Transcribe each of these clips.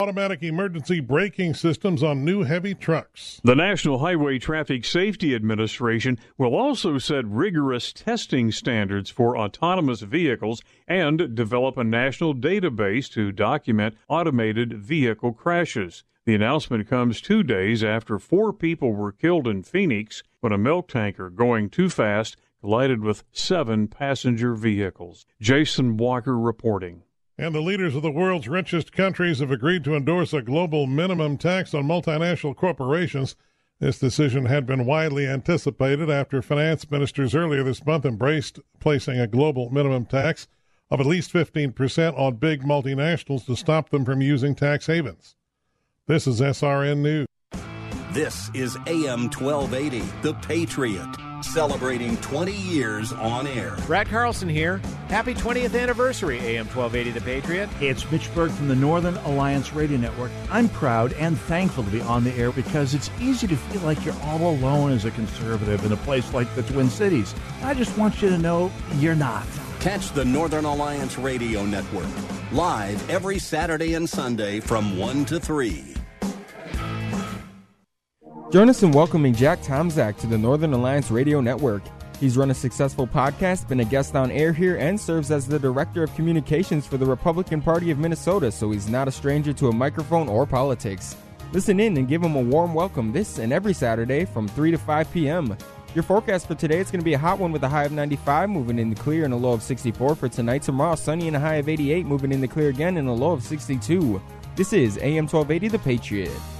Automatic emergency braking systems on new heavy trucks. The National Highway Traffic Safety Administration will also set rigorous testing standards for autonomous vehicles and develop a national database to document automated vehicle crashes. The announcement comes two days after four people were killed in Phoenix when a milk tanker going too fast collided with seven passenger vehicles. Jason Walker reporting. And the leaders of the world's richest countries have agreed to endorse a global minimum tax on multinational corporations. This decision had been widely anticipated after finance ministers earlier this month embraced placing a global minimum tax of at least 15% on big multinationals to stop them from using tax havens. This is SRN News. This is AM 1280, The Patriot celebrating 20 years on air. Brad Carlson here. Happy 20th anniversary, AM 1280 The Patriot. Hey, it's Mitch Berg from the Northern Alliance Radio Network. I'm proud and thankful to be on the air because it's easy to feel like you're all alone as a conservative in a place like the Twin Cities. I just want you to know you're not. Catch the Northern Alliance Radio Network live every Saturday and Sunday from 1 to 3. Join us in welcoming Jack Tomczak to the Northern Alliance Radio Network. He's run a successful podcast, been a guest on air here, and serves as the Director of Communications for the Republican Party of Minnesota, so he's not a stranger to a microphone or politics. Listen in and give him a warm welcome this and every Saturday from 3 to 5 p.m. Your forecast for today is going to be a hot one with a high of 95, moving in the clear and a low of 64. For tonight, tomorrow, sunny and a high of 88, moving in the clear again and a low of 62. This is AM 1280 The Patriot.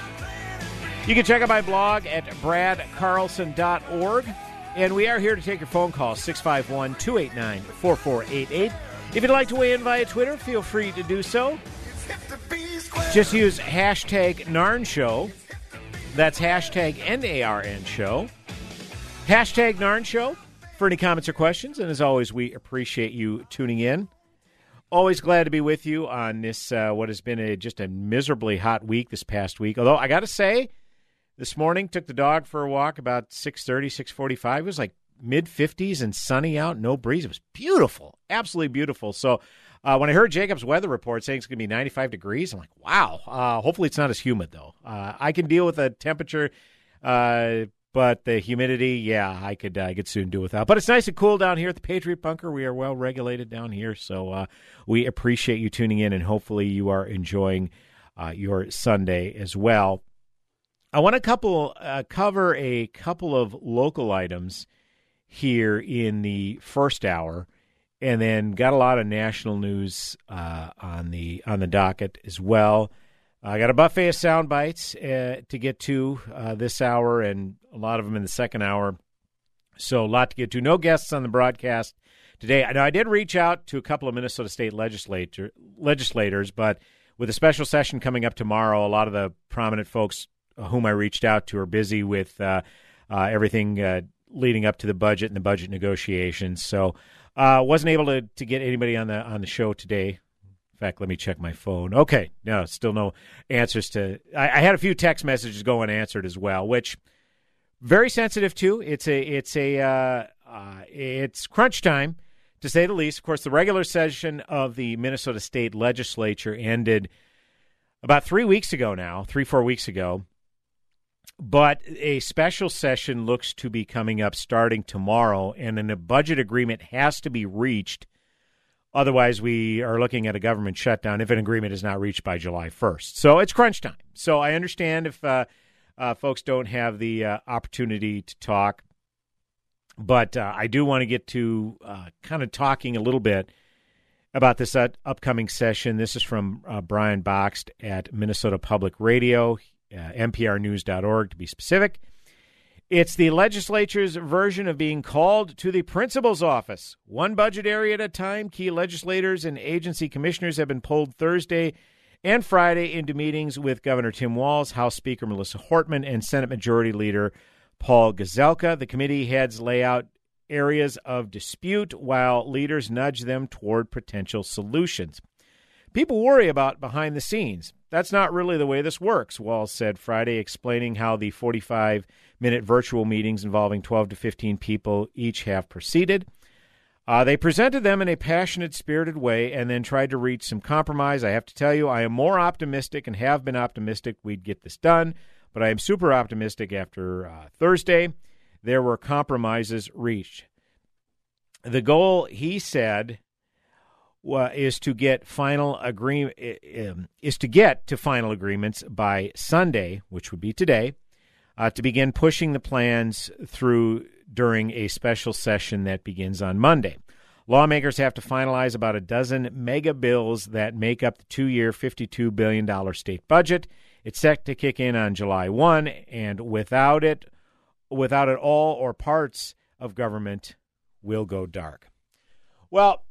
You can check out my blog at bradcarlson.org. And we are here to take your phone calls 651 289 4488. If you'd like to weigh in via Twitter, feel free to do so. Just use hashtag NARN Show. That's hashtag NARN Show. Hashtag NARN Show for any comments or questions. And as always, we appreciate you tuning in. Always glad to be with you on this, uh, what has been a, just a miserably hot week this past week. Although I got to say, this morning took the dog for a walk about 6.30 6.45 it was like mid 50s and sunny out no breeze. It was beautiful absolutely beautiful. So uh, when i heard jacob's weather report saying it's going to be 95 degrees i'm like wow. Uh, hopefully it's not as humid though. Uh, i can deal with the temperature uh, but the humidity yeah i could i could soon do without. But it's nice and cool down here at the patriot bunker. We are well regulated down here so uh, we appreciate you tuning in and hopefully you are enjoying uh, your sunday as well I want to couple uh, cover a couple of local items here in the first hour, and then got a lot of national news uh, on the on the docket as well. I got a buffet of sound bites uh, to get to uh, this hour, and a lot of them in the second hour. So a lot to get to. No guests on the broadcast today. Now I did reach out to a couple of Minnesota State legislator legislators, but with a special session coming up tomorrow, a lot of the prominent folks whom I reached out to are busy with uh, uh, everything uh, leading up to the budget and the budget negotiations. So uh, wasn't able to, to get anybody on the on the show today. In fact, let me check my phone. Okay, no, still no answers to. I, I had a few text messages go unanswered as well, which very sensitive too. It's a it's a uh, uh, it's crunch time to say the least. Of course, the regular session of the Minnesota State Legislature ended about three weeks ago now, three four weeks ago. But a special session looks to be coming up starting tomorrow, and then a budget agreement has to be reached. Otherwise, we are looking at a government shutdown if an agreement is not reached by July 1st. So it's crunch time. So I understand if uh, uh, folks don't have the uh, opportunity to talk, but uh, I do want to get to uh, kind of talking a little bit about this uh, upcoming session. This is from Brian Bakst at Minnesota Public Radio uh, nprnews.org to be specific. It's the legislature's version of being called to the principal's office. One budget area at a time, key legislators and agency commissioners have been pulled Thursday and Friday into meetings with Governor Tim Walz, House Speaker Melissa Hortman, and Senate Majority Leader Paul Gazelka. The committee heads lay out areas of dispute while leaders nudge them toward potential solutions. People worry about behind the scenes. That's not really the way this works, Walz said Friday, explaining how the 45 minute virtual meetings involving 12 to 15 people each have proceeded. Uh, they presented them in a passionate, spirited way and then tried to reach some compromise. I have to tell you, I am more optimistic and have been optimistic we'd get this done, but I am super optimistic after uh, Thursday. There were compromises reached. The goal, he said, uh, is to get final agreement um, is to get to final agreements by Sunday, which would be today, uh, to begin pushing the plans through during a special session that begins on Monday. Lawmakers have to finalize about a dozen mega bills that make up the two-year, $52 billion state budget. It's set to kick in on July 1, and without it, without it, all or parts of government will go dark. Well,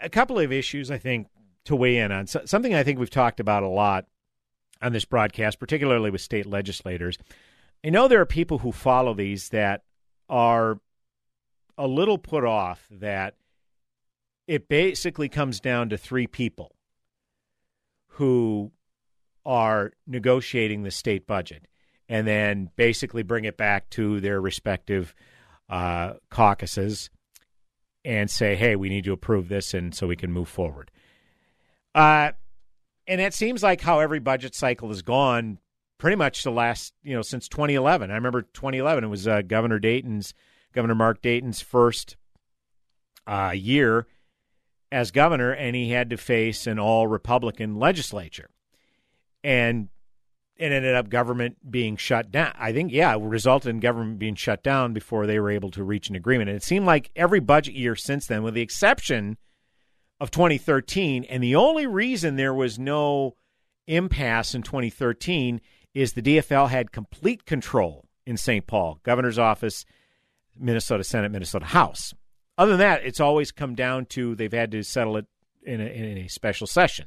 a couple of issues I think to weigh in on. So, something I think we've talked about a lot on this broadcast, particularly with state legislators. I know there are people who follow these that are a little put off that it basically comes down to three people who are negotiating the state budget and then basically bring it back to their respective uh, caucuses and say, hey, we need to approve this and so we can move forward. Uh, and it seems like how every budget cycle has gone pretty much the last, you know, since 2011. I remember 2011, it was uh, Governor Dayton's, Governor Mark Dayton's first uh, year as governor, and he had to face an all Republican legislature. And it ended up government being shut down. I think, yeah, it resulted in government being shut down before they were able to reach an agreement. And it seemed like every budget year since then, with the exception of 2013, and the only reason there was no impasse in 2013 is the DFL had complete control in St. Paul, governor's office, Minnesota Senate, Minnesota House. Other than that, it's always come down to they've had to settle it in a, in a special session.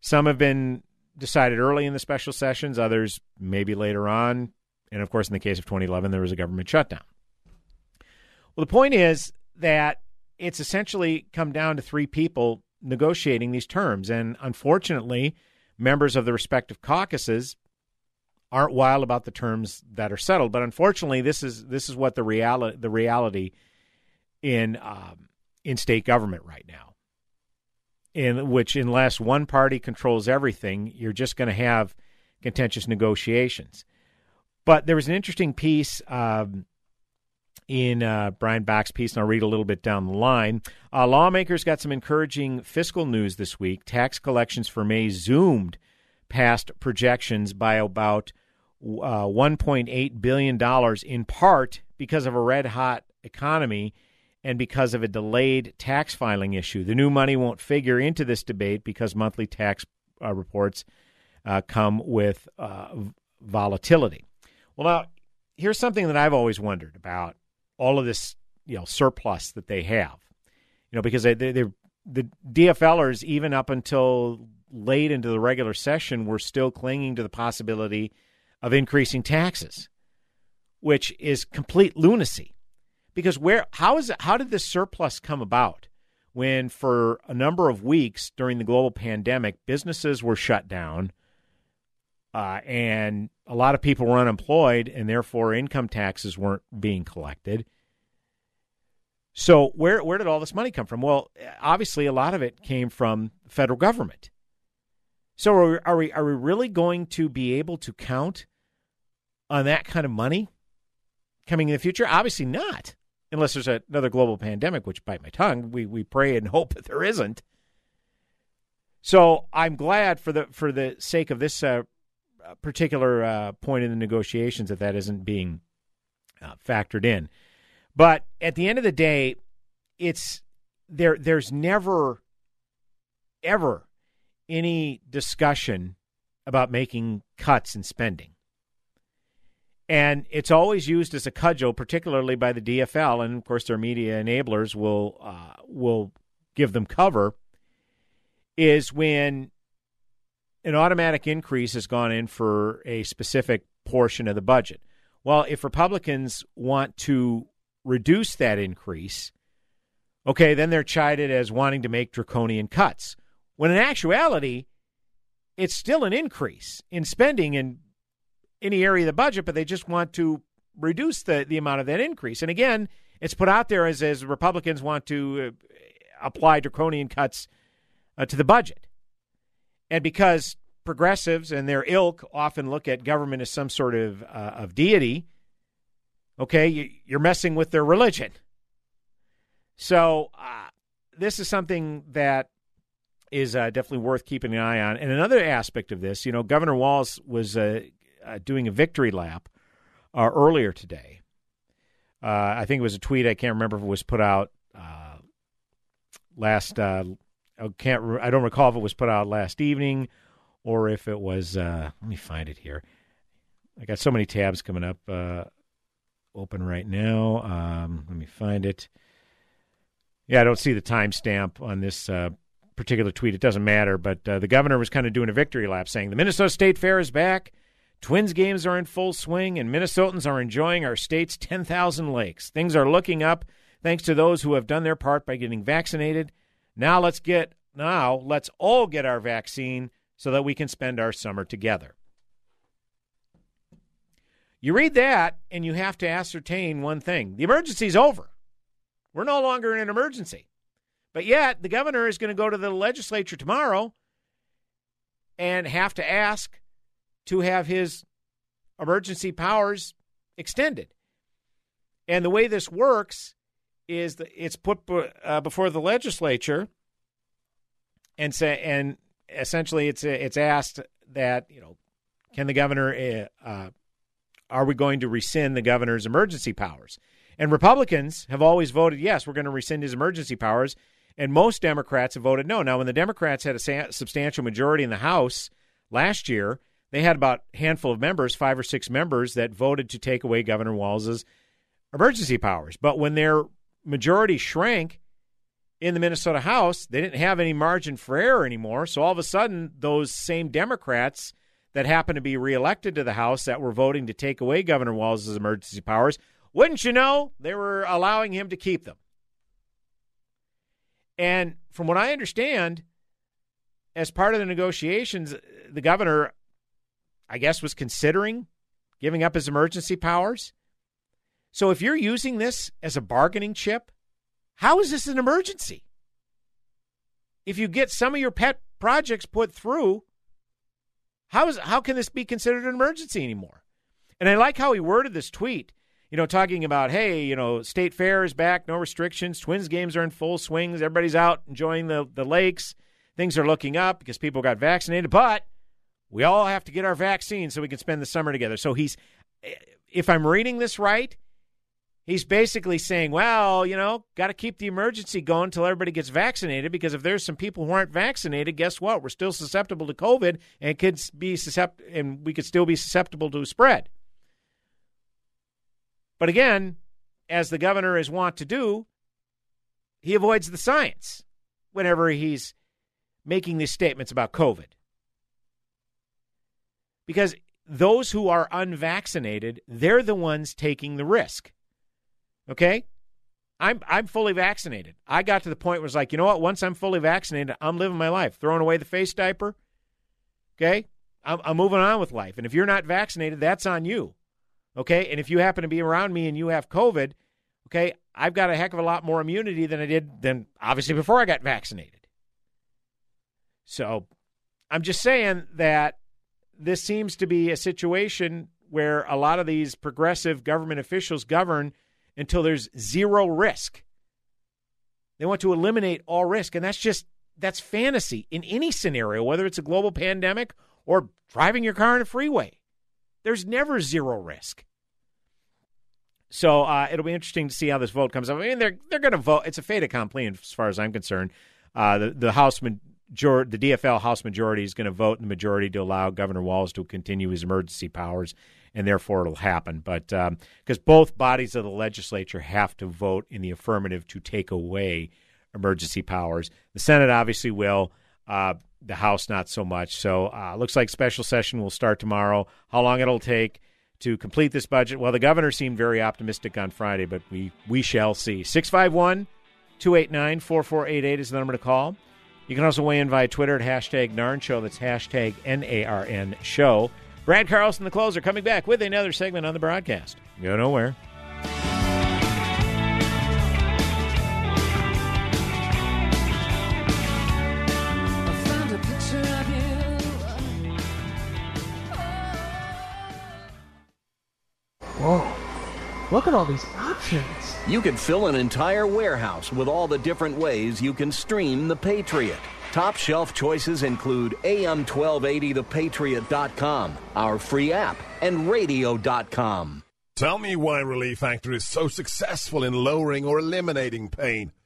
Some have been decided early in the special sessions, others maybe later on. And of course, in the case of 2011, there was a government shutdown. Well, the point is that it's essentially come down to three people negotiating these terms. And unfortunately, members of the respective caucuses aren't wild about the terms that are settled. But unfortunately, this is this is what the reality the reality in um, in state government right now in which unless one party controls everything, you're just going to have contentious negotiations. But there was an interesting piece um, in uh, Brian Bakst's piece, and I'll read a little bit down the line. Uh, lawmakers got some encouraging fiscal news this week. Tax collections for May zoomed past projections by about uh, $1.8 billion, in part because of a red hot economy and because of a delayed tax filing issue. The new money won't figure into this debate because monthly tax uh, reports uh, come with uh, volatility. Well, now, here's something that I've always wondered about all of this you know, surplus that they have. You know, because they, they, the DFLers, even up until late into the regular session, were still clinging to the possibility of increasing taxes, which is complete lunacy because where how is it, how did this surplus come about when for a number of weeks during the global pandemic, businesses were shut down uh, and a lot of people were unemployed, and therefore income taxes weren't being collected. So where where did all this money come from? Well, obviously a lot of it came from the federal government. So are we, are we are we really going to be able to count on that kind of money coming in the future? Obviously not, unless there's another global pandemic, which bite my tongue. We we pray and hope that there isn't. So I'm glad for the for the sake of this uh, particular uh, point in the negotiations that that isn't being uh, factored in. But at the end of the day, it's there. There's never, ever, any discussion about making cuts in spending, and it's always used as a cudgel, particularly by the DFL, and of course their media enablers will uh, will give them cover. Is when an automatic increase has gone in for a specific portion of the budget. Well, if Republicans want to reduce that increase, okay, then they're chided as wanting to make draconian cuts. When in actuality, it's still an increase in spending in any area of the budget, but they just want to reduce the, the amount of that increase. And again, it's put out there as, as Republicans want to uh, apply draconian cuts uh, to the budget. And because progressives and their ilk often look at government as some sort of, uh, of deity, okay, you, are messing with their religion. So uh, this is something that is uh, definitely worth keeping an eye on. And another aspect of this, you know, Governor Walz was uh, uh, doing a victory lap uh, earlier today. I think it was a tweet. I can't remember if it was put out last I can't. I don't recall if it was put out last evening or if it was. Uh, let me find it here. I got so many tabs coming up. Uh, open right now. Um, let me find it. Yeah, I don't see the timestamp on this uh, particular tweet. It doesn't matter, but uh, the governor was kind of doing a victory lap, saying the Minnesota State Fair is back. Twins games are in full swing, and Minnesotans are enjoying our state's 10,000 lakes. Things are looking up thanks to those who have done their part by getting vaccinated now let's get now let's all get our vaccine so that we can spend our summer together. You read that and you have to ascertain one thing. The emergency's over. We're no longer in an emergency. But yet, the governor is going to go to the legislature tomorrow and have to ask to have his emergency powers extended. And the way this works is that it's put uh, before the legislature, and say, and essentially it's it's asked that you know, can the governor, uh, uh, are we going to rescind the governor's emergency powers? And Republicans have always voted yes, we're going to rescind his emergency powers, and most Democrats have voted no. Now, when the Democrats had a substantial majority in the House last year, they had about a handful of members, five or six members, that voted to take away Governor Walz's emergency powers. But when their majority shrank in the Minnesota House, they didn't have any margin for error anymore. So all of a sudden, those same Democrats that happened to be reelected to the House that were voting to take away Governor Walz's emergency powers, wouldn't you know, they were allowing him to keep them. And from what I understand, as part of the negotiations, the governor, I guess, was considering giving up his emergency powers. So if you're using this as a bargaining chip, how is this an emergency? If you get some of your pet projects put through, how is how can this be considered an emergency anymore? And I like how he worded this tweet, you know, talking about, hey, you know, state fair is back, no restrictions, twins games are in full swings, everybody's out enjoying the, the lakes, things are looking up because people got vaccinated, but we all have to get our vaccine so we can spend the summer together. So he's if I'm reading this right, he's basically saying, well, you know, got to keep the emergency going until everybody gets vaccinated because if there's some people who aren't vaccinated, guess what? We're still susceptible to COVID and could be suscept- and we could still be susceptible to spread. But again, as the governor is wont to do, he avoids the science whenever he's making these statements about COVID. Because those who are unvaccinated, they're the ones taking the risk. Okay? I'm I'm fully vaccinated. I got to the point where it's like, you know what? Once I'm fully vaccinated, I'm living my life, throwing away the face diaper. Okay, I'm, I'm moving on with life. And if you're not vaccinated, that's on you. Okay, and if you happen to be around me and you have COVID, okay, I've got a heck of a lot more immunity than I did than obviously before I got vaccinated. So I'm just saying that this seems to be a situation where a lot of these progressive government officials govern until there's zero risk. They want to eliminate all risk, and that's just that's fantasy in any scenario, whether it's a global pandemic or driving your car in a freeway. There's never zero risk. So uh, it'll be interesting to see how this vote comes up. I mean, they're they're going to vote. It's a fait accompli, as far as I'm concerned. Uh, the the House the DFL House majority is going to vote in the majority to allow Governor Walz to continue his emergency powers, and therefore it'll happen. But because um, both bodies of the legislature have to vote in the affirmative to take away emergency powers, the Senate obviously will. Uh, the House not so much. So uh, looks like special session will start tomorrow. How long it'll take to complete this budget? Well, the governor seemed very optimistic on Friday, but we we shall see. 651 289 4488 is the number to call. You can also weigh in via Twitter at hashtag NARN Show. That's hashtag N A R N Show. Brad Carlson, the closer, coming back with another segment on the broadcast. Go nowhere. Whoa. Look at all these options. You could fill an entire warehouse with all the different ways you can stream The Patriot. Top shelf choices include AM1280thepatriot.com, our free app, and radio.com. Tell me why Relief Factor is so successful in lowering or eliminating pain.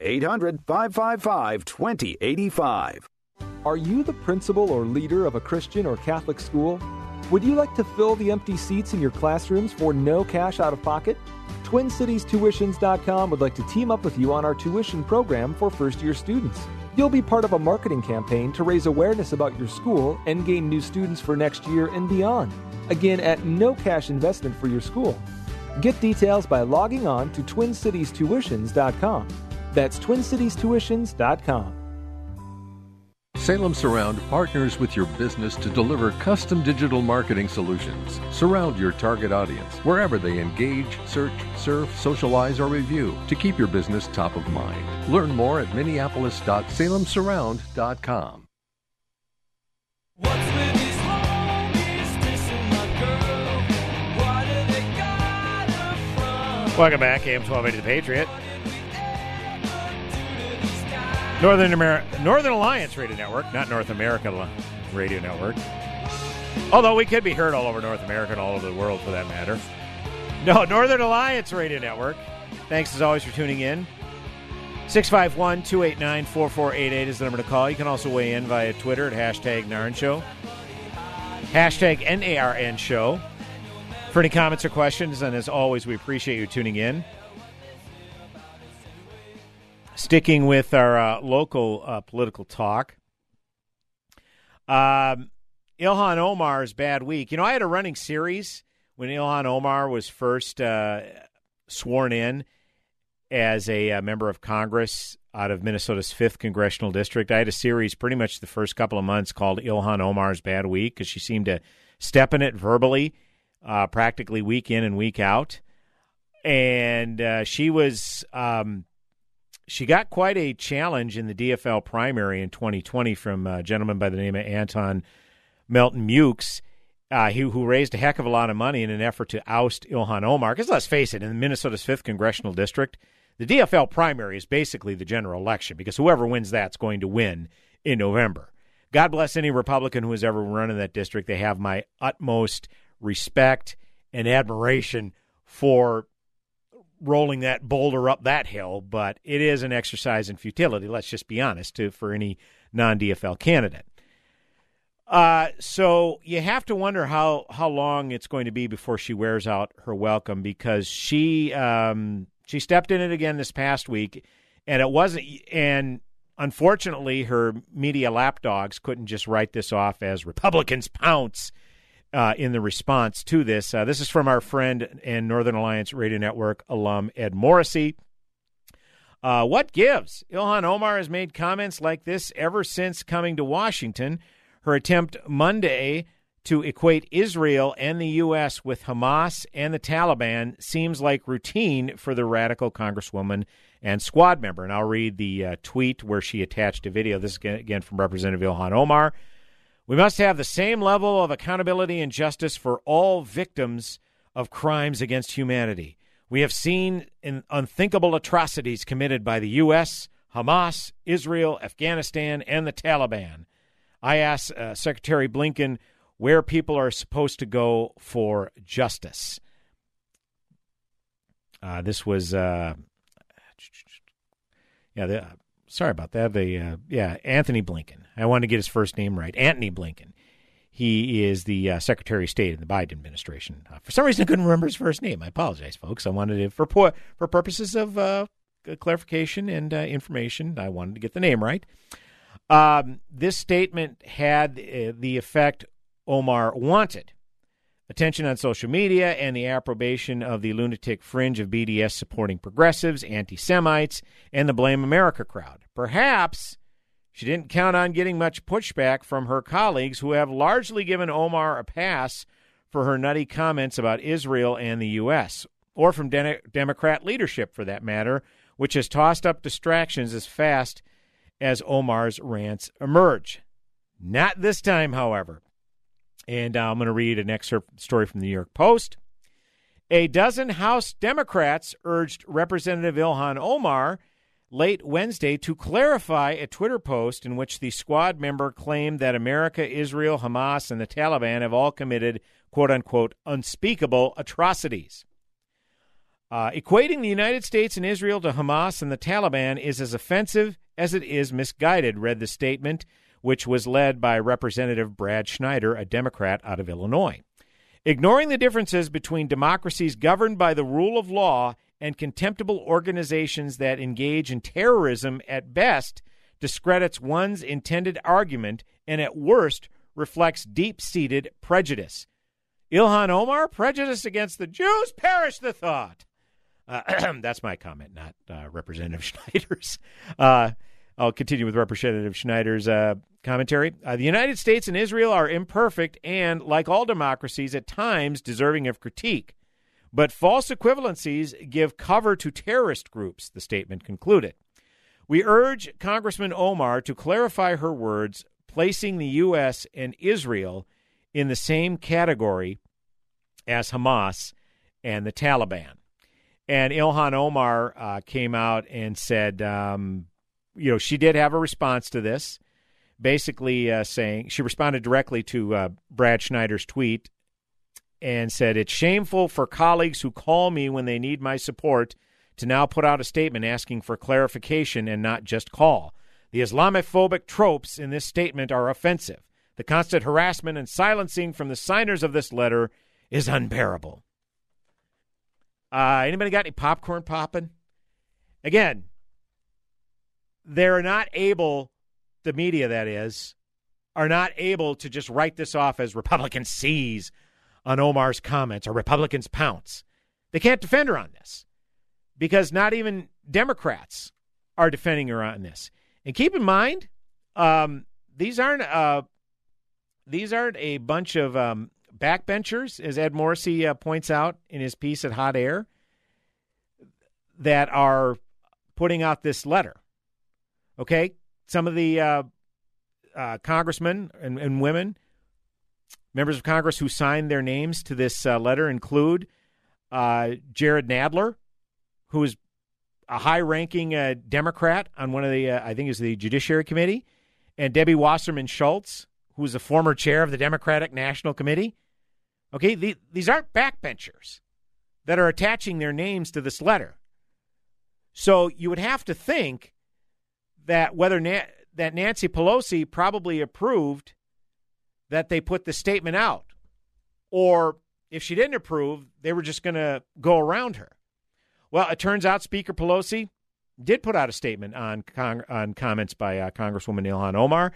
800 555 2085. Are you the principal or leader of a Christian or Catholic school? Would you like to fill the empty seats in your classrooms for no cash out of pocket? TwinCitiesTuitions.com would like to team up with you on our tuition program for first year students. You'll be part of a marketing campaign to raise awareness about your school and gain new students for next year and beyond. Again, at no cash investment for your school. Get details by logging on to TwinCitiesTuitions.com. That's TwinCitiesTuitions.com. Salem Surround partners with your business to deliver custom digital marketing solutions. Surround your target audience wherever they engage, search, surf, socialize, or review to keep your business top of mind. Learn more at minneapolis.salemsurround.com. Welcome back, AM 1280 The Patriot. Northern America, Northern Alliance Radio Network, not North America Radio Network. Although we could be heard all over North America and all over the world for that matter. No, Northern Alliance Radio Network. Thanks as always for tuning in. 651 289 4488 is the number to call. You can also weigh in via Twitter at hashtag NARN Show. Hashtag NARN Show. For any comments or questions, and as always, we appreciate you tuning in. Sticking with our uh, local uh, political talk. Um, Ilhan Omar's bad week. You know, I had a running series when Ilhan Omar was first uh, sworn in as a, uh, member of Congress out of Minnesota's 5th congressional district. I had a series pretty much the first couple of months called Ilhan Omar's Bad Week because she seemed to step in it verbally uh, practically week in and week out. And uh, she was. Um, she got quite a challenge in the DFL primary in 2020 from a gentleman by the name of Anton Melton Mukes, uh, who, who raised a heck of a lot of money in an effort to oust Ilhan Omar. Because let's face it, in Minnesota's 5th congressional district, the DFL primary is basically the general election because whoever wins that's going to win in November. God bless any Republican who has ever run in that district. They have my utmost respect and admiration for rolling that boulder up that hill, but it is an exercise in futility, let's just be honest, to, for any non DFL candidate. Uh, so you have to wonder how, how long it's going to be before she wears out her welcome because she um, she stepped in it again this past week, and it wasn't and unfortunately her media lapdogs couldn't just write this off as Republicans pounce uh, in the response to this. Uh, this is from our friend and Northern Alliance Radio Network alum Ed Morrissey. Uh, what gives? Ilhan Omar has made comments like this ever since coming to Washington. Her attempt Monday to equate Israel and the U.S. with Hamas and the Taliban seems like routine for the radical Congresswoman and squad member. And I'll read the uh, tweet where she attached a video. This is again from Representative Ilhan Omar. We must have the same level of accountability and justice for all victims of crimes against humanity. We have seen unthinkable atrocities committed by the U.S., Hamas, Israel, Afghanistan, and the Taliban. I asked uh, Secretary Blinken where people are supposed to go for justice. Uh, this was, uh, yeah, the, sorry about that. The uh, yeah, Antony Blinken. I wanted to get his first name right. Antony Blinken. He is the uh, Secretary of State in the Biden administration. Uh, for some reason, I couldn't remember his first name. I apologize, folks. I wanted to, for for purposes of uh, clarification and uh, information, I wanted to get the name right. Um, this statement had uh, the effect Omar wanted attention on social media, and the approbation of the lunatic fringe of BDS supporting progressives, anti Semites, and the Blame America crowd. Perhaps she didn't count on getting much pushback from her colleagues who have largely given Omar a pass for her nutty comments about Israel and the U.S., or from De- Democrat leadership for that matter, which has tossed up distractions as fast as Omar's rants emerge. Not this time, however. And uh, I'm going to read an excerpt story from the New York Post. A dozen House Democrats urged Representative Ilhan Omar late Wednesday to clarify a Twitter post in which the squad member claimed that America, Israel, Hamas, and the Taliban have all committed quote unquote unspeakable atrocities. Uh, equating the United States and Israel to Hamas and the Taliban is as offensive as it is misguided, read the statement which was led by Representative Brad Schneider, a Democrat out of Illinois. Ignoring the differences between democracies governed by the rule of law and contemptible organizations that engage in terrorism at best discredits one's intended argument and at worst reflects deep seated prejudice. Ilhan Omar, prejudice against the Jews, perish the thought. Uh, that's my comment, not uh, Representative Schneider's. Uh, I'll continue with Representative Schneider's uh, commentary. Uh, the United States and Israel are imperfect and, like all democracies, at times deserving of critique. But false equivalencies give cover to terrorist groups, the statement concluded. We urge Congressman Omar to clarify her words, placing the U.S. and Israel in the same category as Hamas and the Taliban. And Ilhan Omar uh, came out and said um, you know, she did have a response to this, basically uh, saying she responded directly to uh, Brad Schneider's tweet and said, It's shameful for colleagues who call me when they need my support to now put out a statement asking for clarification and not just call. The Islamophobic tropes in this statement are offensive. The constant harassment and silencing from the signers of this letter is unbearable. Uh, anybody got any popcorn popping? Again, they're not able, the media that is, are not able to just write this off as Republicans seize on Omar's comments or Republicans pounce. They can't defend her on this because not even Democrats are defending her on this. And keep in mind, um, these aren't uh, these aren't a bunch of um, backbenchers, as Ed Morrissey uh, points out in his piece at Hot Air, that are putting out this letter. Okay, some of the uh, uh, congressmen and, and, women, members of Congress who signed their names to this uh, letter include uh, Jerrold Nadler, who is a high-ranking uh, Democrat on one of the, I think, is the Judiciary Committee, and Debbie Wasserman Schultz, who is the former chair of the Democratic National Committee. Okay, the, these aren't backbenchers that are attaching their names to this letter. So you would have to think that whether Na- that Nancy Pelosi probably approved that they put the statement out, or if she didn't approve, they were just going to go around her. Well, it turns out Speaker Pelosi did put out a statement on on comments by uh, Congresswoman Ilhan Omar.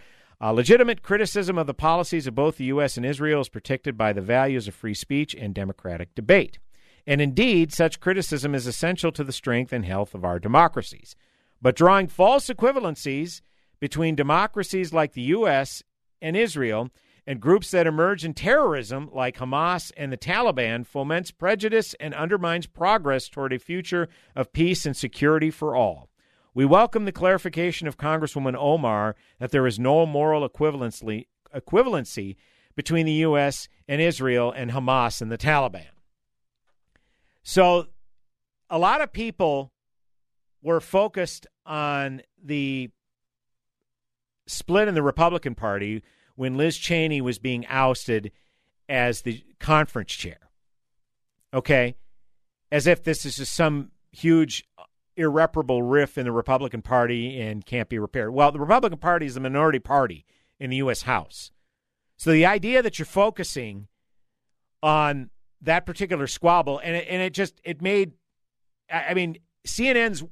Legitimate criticism of the policies of both the U.S. and Israel is protected by the values of free speech and democratic debate. And indeed, such criticism is essential to the strength and health of our democracies. But drawing false equivalencies between democracies like the U.S. and Israel and groups that emerge in terrorism like Hamas and the Taliban foments prejudice and undermines progress toward a future of peace and security for all. We welcome the clarification of Congresswoman Omar that there is no moral equivalency, equivalency between the U.S. and Israel and Hamas and the Taliban. So, a lot of people were focused on the split in the Republican Party when Liz Cheney was being ousted as the conference chair. Okay? As if this is just some huge irreparable rift in the Republican Party and can't be repaired. Well, the Republican Party is the minority party in the U.S. House. So the idea that you're focusing on that particular squabble, and it, and it just it made, I mean, CNN's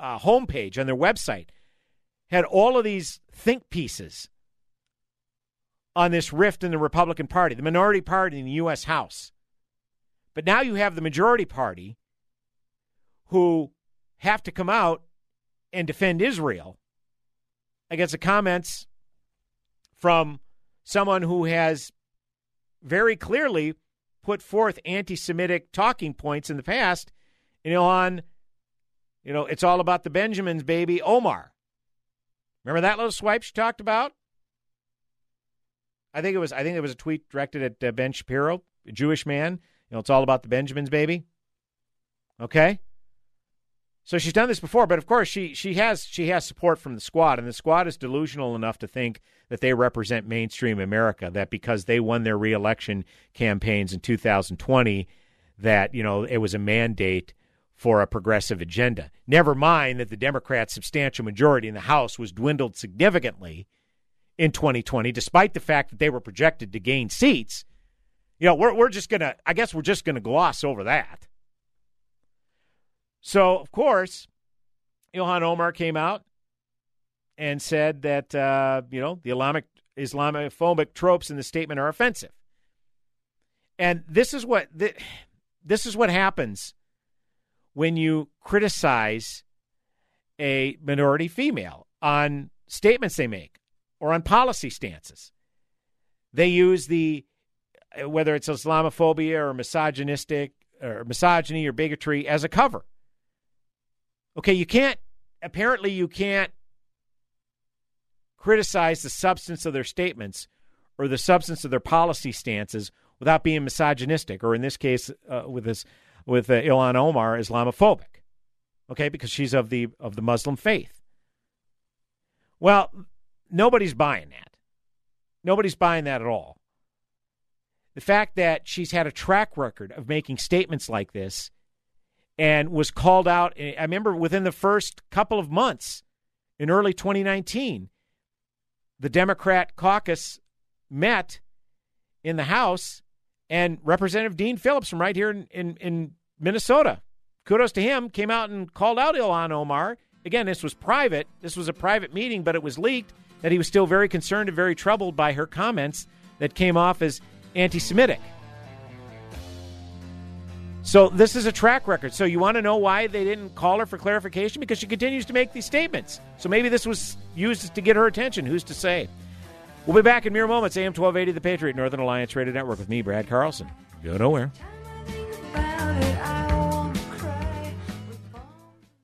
uh, homepage on their website had all of these think pieces on this rift in the Republican Party, the minority party in the U.S. House. But now you have the majority party who have to come out and defend Israel against the comments from someone who has very clearly put forth anti Semitic talking points in the past, know, on, you know, it's all about the Benjamins, baby, Omar. Remember that little swipe she talked about? I think it was I think it was a tweet directed at uh, Ben Shapiro, a Jewish man. You know, it's all about the Benjamins, baby. Okay? So she's done this before, but of course she she has she has support from the squad, and the squad is delusional enough to think that they represent mainstream America. That because they won their reelection campaigns in 2020, that you know it was a mandate for a progressive agenda. Never mind that the Democrats' substantial majority in the House was dwindled significantly in 2020, despite the fact that they were projected to gain seats. You know, we're we're just gonna I guess we're just gonna gloss over that. So, of course, Ilhan Omar came out and said that, uh, you know, the Islamic, Islamophobic tropes in the statement are offensive. And this is what this is what happens when you criticize a minority female on statements they make or on policy stances. They use the whether it's Islamophobia or misogynistic or misogyny or bigotry as a cover. Okay, you can't, apparently, you can't criticize the substance of their statements or the substance of their policy stances without being misogynistic, or in this case, uh, with this, with uh, Ilhan Omar, Islamophobic. Okay, because she's of the of the Muslim faith. Well, nobody's buying that. Nobody's buying that at all. The fact that she's had a track record of making statements like this and was called out, I remember within the first couple of months in early 2019, the Democrat caucus met in the House, and Representative Dean Phillips from right here in, in, in Minnesota, kudos to him, came out and called out Ilhan Omar. Again, this was private. This was a private meeting, but it was leaked that he was still very concerned and very troubled by her comments that came off as anti Semitic. So this is a track record. So you want to know why they didn't call her for clarification? Because she continues to make these statements. So maybe this was used to get her attention. Who's to say? We'll be back in mere moments. AM 1280, The Patriot, Northern Alliance Radio Network with me, Brad Carlson. Go nowhere.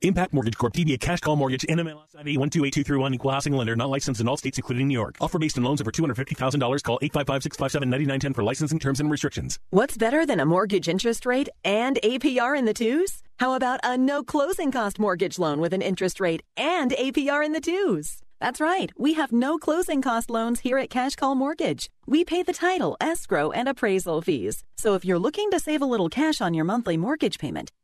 Impact Mortgage Corp. DBA Cash Call Mortgage. NMLS ID 128231. Equal housing lender. Not licensed in all states, including New York. Offer based on loans over $250,000. Call 855-657-9910 for licensing terms and restrictions. What's better than a mortgage interest rate and APR in the twos? How about a no closing cost mortgage loan with an interest rate and APR in the twos? That's right. We have no closing cost loans here at Cash Call Mortgage. We pay the title, escrow, and appraisal fees. So if you're looking to save a little cash on your monthly mortgage payment,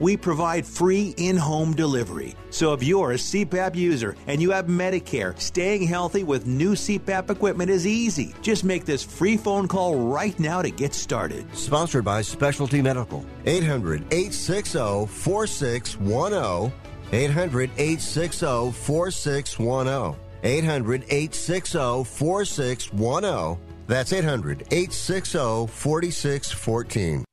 we provide free in home delivery. So if you're a CPAP user and you have Medicare, staying healthy with new CPAP equipment is easy. Just make this free phone call right now to get started. Sponsored by Specialty Medical. 800 860 4610. 800 860 4610. 800 860 4610. That's 800 860 4614.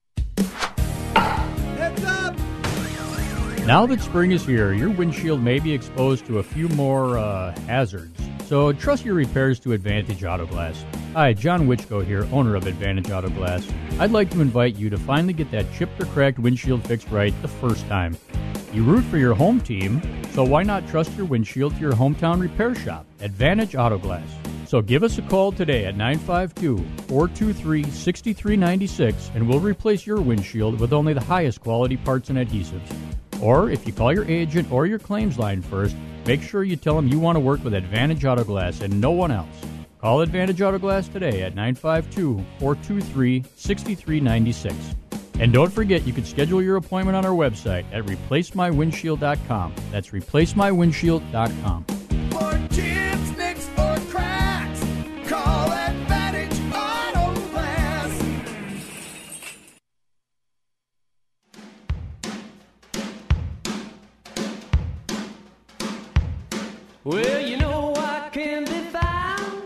Now that spring is here, your windshield may be exposed to a few more uh, hazards. So trust your repairs to Advantage Auto Glass. Hi, John Witchko here, owner of Advantage Auto Glass. I'd like to invite you to finally get that chipped or cracked windshield fixed right the first time. You root for your home team, so why not trust your windshield to your hometown repair shop, Advantage Auto Glass? So give us a call today at 952 423 6396 and we'll replace your windshield with only the highest quality parts and adhesives. Or if you call your agent or your claims line first, make sure you tell them you want to work with Advantage Auto Glass and no one else. Call Advantage Auto Glass today at 952 423 6396. And don't forget, you can schedule your appointment on our website at replacemywindshield.com. That's replacemywindshield.com. Well, you know I can be found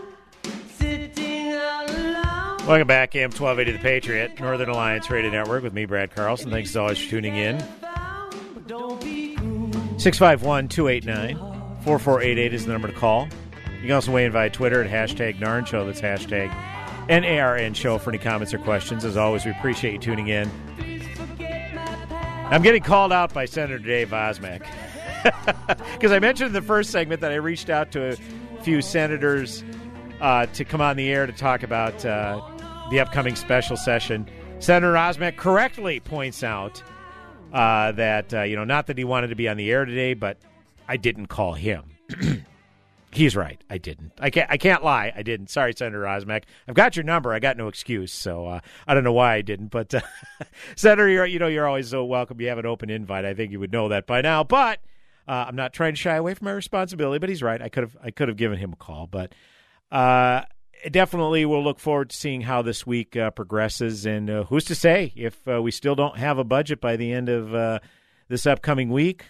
sitting alone. Welcome back, AM 1280 The Patriot, Northern Alliance Radio Network with me, Brad Carlson. Thanks as always for tuning in. 651 289 4488 is the number to call. You can also weigh in via Twitter at hashtag NARN Show. That's hashtag NARN Show for any comments or questions. As always, we appreciate you tuning in. I'm getting called out by Senator Dave Osmek. Because I mentioned in the first segment that I reached out to a few senators uh, to come on the air to talk about uh, the upcoming special session. Senator Osmek correctly points out uh, that, uh, you know, not that he wanted to be on the air today, but I didn't call him. He's right. I didn't. I can't. I can't lie. I didn't. Sorry, Senator Osmek. I've got your number. I got no excuse. So uh, I don't know why I didn't. But uh, Senator, you know, you're always so welcome. You have an open invite. I think you would know that by now. But Uh, I'm not trying to shy away from my responsibility, but he's right. I could have I could have given him a call, but uh, definitely we'll look forward to seeing how this week uh, progresses. And uh, who's to say if uh, we still don't have a budget by the end of uh, this upcoming week?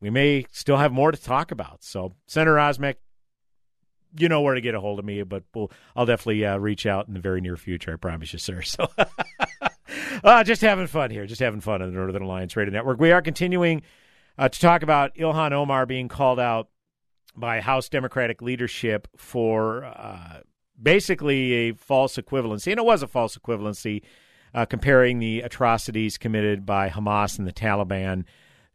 We may still have more to talk about. So, Senator Osmek, you know where to get a hold of me, but we'll, I'll definitely reach out in the very near future. I promise you, sir. So, just having fun here, just having fun on the Northern Alliance Radio Network. We are continuing uh, to talk about Ilhan Omar being called out by House Democratic leadership for uh, basically a false equivalency, and it was a false equivalency, uh, comparing the atrocities committed by Hamas and the Taliban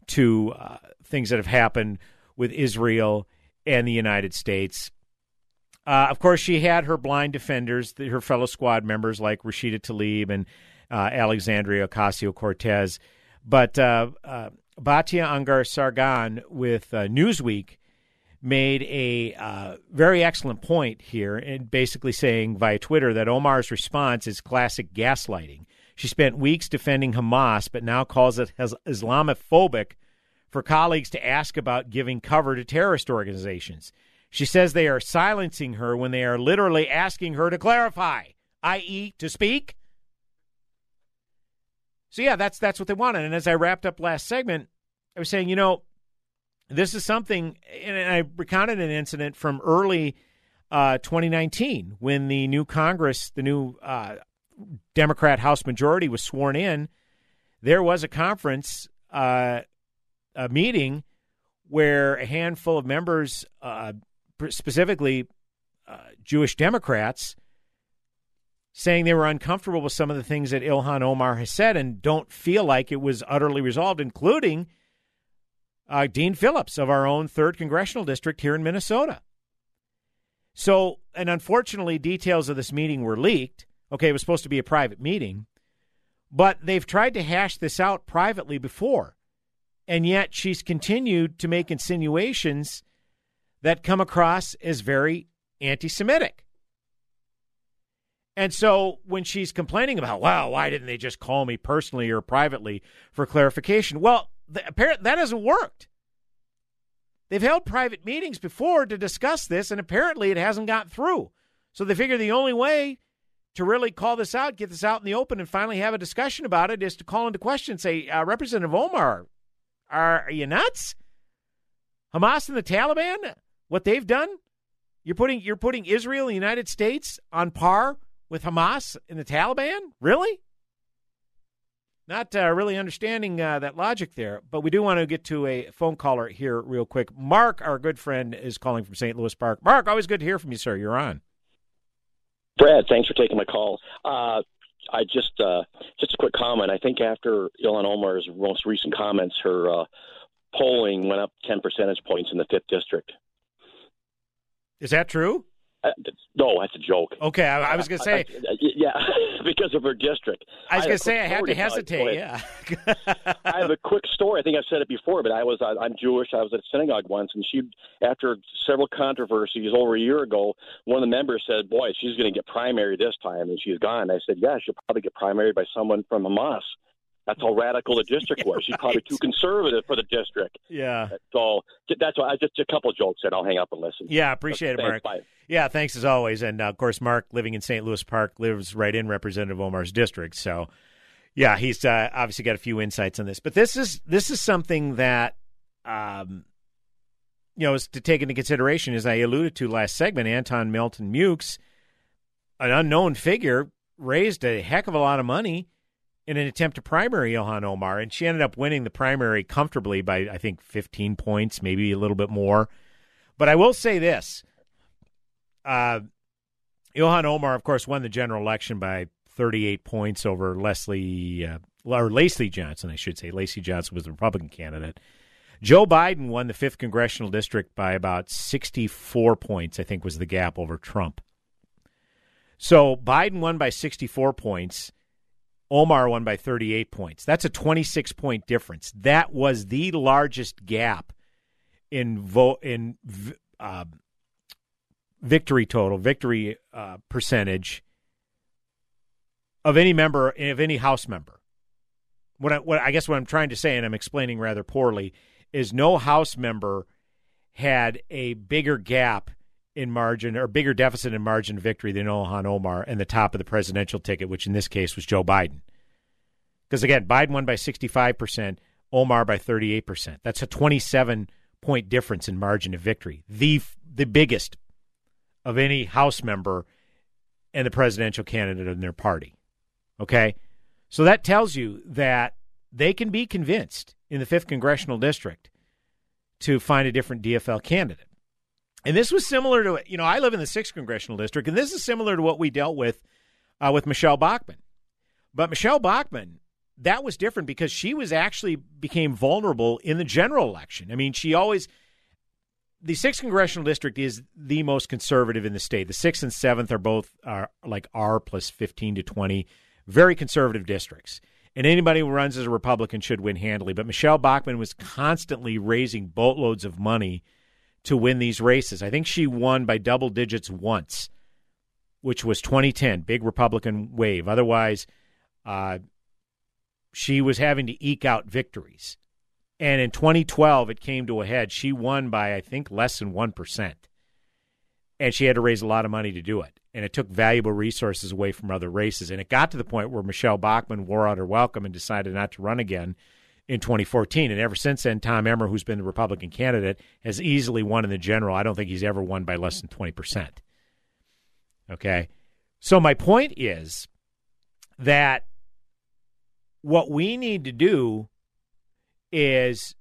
to uh, things that have happened with Israel and the United States. Uh, of course, she had her blind defenders, her fellow squad members like Rashida Tlaib and uh, Alexandria Ocasio Cortez. But uh, uh, Batya Ungar-Sargon with uh, Newsweek made a uh, very excellent point here, and basically saying via Twitter that Omar's response is classic gaslighting. She spent weeks defending Hamas, but now calls it Islamophobic for colleagues to ask about giving cover to terrorist organizations. She says they are silencing her when they are literally asking her to clarify, i.e., to speak. So yeah, that's that's what they wanted. And as I wrapped up last segment, I was saying, you know, this is something, and I recounted an incident from early uh, 2019 when the new Congress, the new uh, Democrat House majority was sworn in. There was a conference, uh, a meeting where a handful of members, uh, specifically uh, Jewish Democrats, saying they were uncomfortable with some of the things that Ilhan Omar has said and don't feel like it was utterly resolved, including uh, Dean Phillips of our own 3rd Congressional District here in Minnesota. So, and unfortunately, details of this meeting were leaked. Okay, it was supposed to be a private meeting, but they've tried to hash this out privately before. And yet she's continued to make insinuations that come across as very anti Semitic. And so when she's complaining about, well, why didn't they just call me personally or privately for clarification? Well, the, apparently that hasn't worked. They've held private meetings before to discuss this, and apparently it hasn't got through. So they figure the only way to really call this out, get this out in the open, and finally have a discussion about it is to call into question, say, uh, Representative Omar, are, are you nuts? Hamas and the Taliban, what they've done, you're putting you're putting Israel and the United States on par with Hamas and the Taliban? Really? Not uh, really understanding uh, that logic there, but we do want to get to a phone caller here real quick. Mark, our good friend, is calling from St. Louis Park. Mark, always good to hear from you, sir. You're on. Brad, thanks for taking my call. Uh, I just uh, just a quick comment. I think after Ilhan Omar's most recent comments, her uh, polling went up 10 percentage points in the fifth district. Is that true? Uh, no, that's a joke. Okay, I, I was going to say. I, I, yeah, because of her district. I was going to say I had to hesitate. Yeah. I have a quick story. I think I've said it before, but I was I'm Jewish. I was at a synagogue once, and she, after several controversies over a year ago, one of the members said, "Boy, she's going to get primary this time," and she's gone. I said, "Yeah, she'll probably get primaried by someone from Hamas." That's how radical the district was. She's probably too conservative for the district. Yeah. So that's why I just a couple jokes, and I'll hang up and listen. Yeah, appreciate it, Thanks, Mark. bye. Yeah, thanks as always. And uh, of course, Mark, living in St. Louis Park, lives right in Representative Omar's district. So, yeah, he's uh, obviously got a few insights on this. But this is this is something that, um, you know, is to take into consideration. As I alluded to last segment, Antone Melton-Meaux, an unknown figure, raised a heck of a lot of money in an attempt to primary Ilhan Omar, and she ended up winning the primary comfortably by I think 15 points, maybe a little bit more. But I will say this: uh, Ilhan Omar, of course, won the general election by 38 points over Leslie uh, or Lacey Johnson, I should say. Lacey Johnson was the Republican candidate. Joe Biden won the fifth congressional district by about 64 points. I think was the gap over Trump. So Biden won by 64 points. Omar won by 38 points. That's a 26 point difference. That was the largest gap in vote in uh, victory total, victory uh, percentage of any member of any House member. What I, what I guess what I'm trying to say, and I'm explaining rather poorly, is no House member had a bigger gap in margin or bigger deficit in margin of victory than Ilhan Omar and the top of the presidential ticket, which in this case was Joe Biden. Because again, Biden won by 65%, Omar by 38%. That's a 27 point difference in margin of victory. The the biggest of any House member and the presidential candidate in their party. Okay? So that tells you that they can be convinced in the 5th congressional district to find a different DFL candidate. And this was similar to, you know, I live in the 6th congressional district, and this is similar to what we dealt with uh, with Michele Bachmann. But Michele Bachmann, that was different because she was actually became vulnerable in the general election. I mean, she always the sixth congressional district is the most conservative in the state. The sixth and seventh are both are like R plus fifteen to twenty, very conservative districts. And anybody who runs as a Republican should win handily. But Michele Bachmann was constantly raising boatloads of money to win these races. I think she won by double digits once, which was 2010, big Republican wave. Otherwise, uh, she was having to eke out victories. And in 2012, it came to a head. She won by, I think, less than 1%. And she had to raise a lot of money to do it. And it took valuable resources away from other races. And it got to the point where Michele Bachmann wore out her welcome and decided not to run again in 2014. And ever since then, Tom Emmer, who's been the Republican candidate, has easily won in the general. I don't think he's ever won by less than 20%. Okay. So my point is that what we need to do is